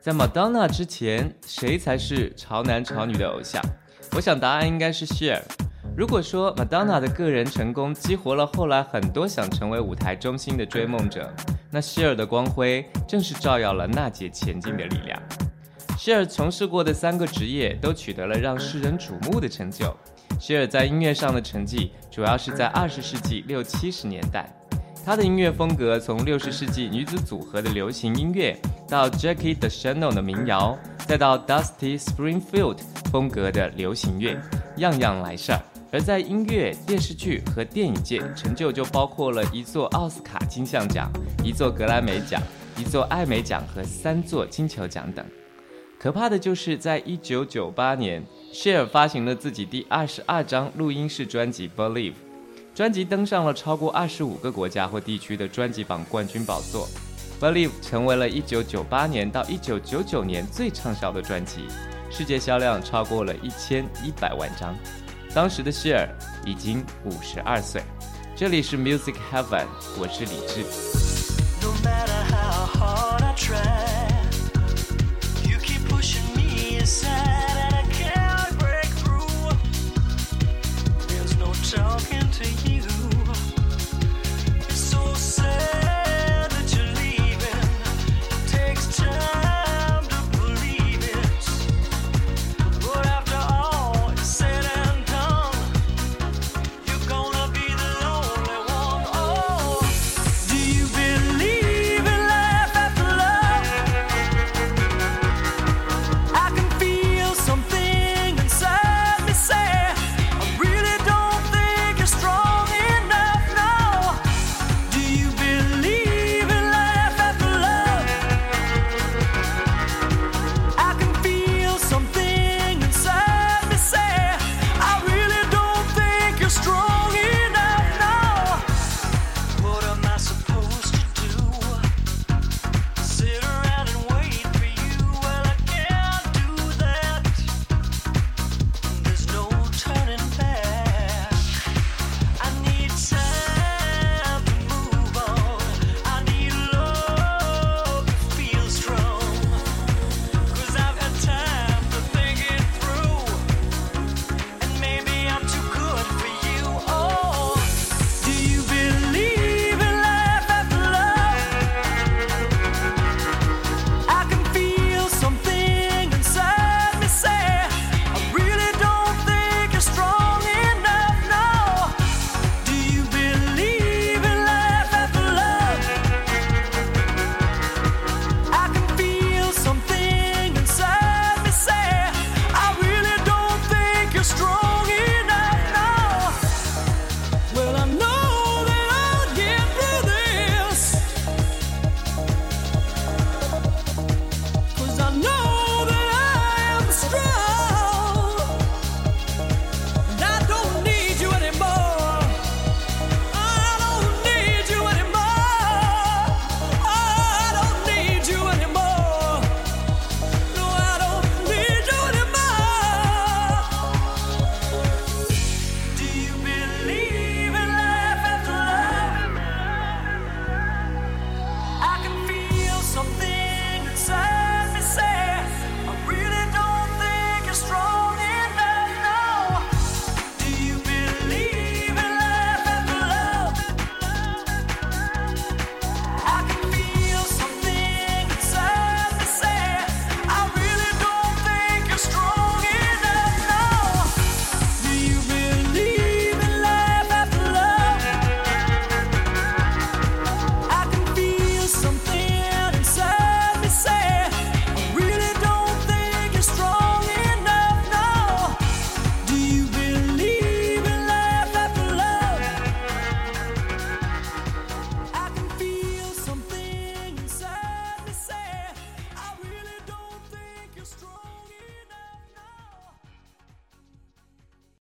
在 Madonna 之前，谁才是潮男潮女的偶像？我想答案应该是 Cher。如果说 Madonna 的个人成功激活了后来很多想成为舞台中心的追梦者，那 Cher 的光辉正是照耀了娜姐前进的力量。Cher 从事过的三个职业都取得了让世人瞩目的成就。Cher 在音乐上的成绩主要是在二十世纪六七十年代。她的音乐风格从六十世纪女子组合的流行音乐，到 Jackie DeChanel 的民谣，再到 Dusty Springfield 风格的流行乐，样样来事儿。而在音乐、电视剧和电影界，成就就包括了一座奥斯卡金像奖、一座格莱美奖、一座艾美奖和三座金球奖等。可怕的就是在一九九八年，Cher 发行了自己第二十二张录音室专辑《Believe》。专辑登上了超过二十五个国家或地区的专辑榜冠军宝座，《Believe》成为了一九九八年到一九九九年最畅销的专辑，世界销量超过了一千一百万张。当时的希尔已经五十二岁。这里是 Music Heaven，我是李志。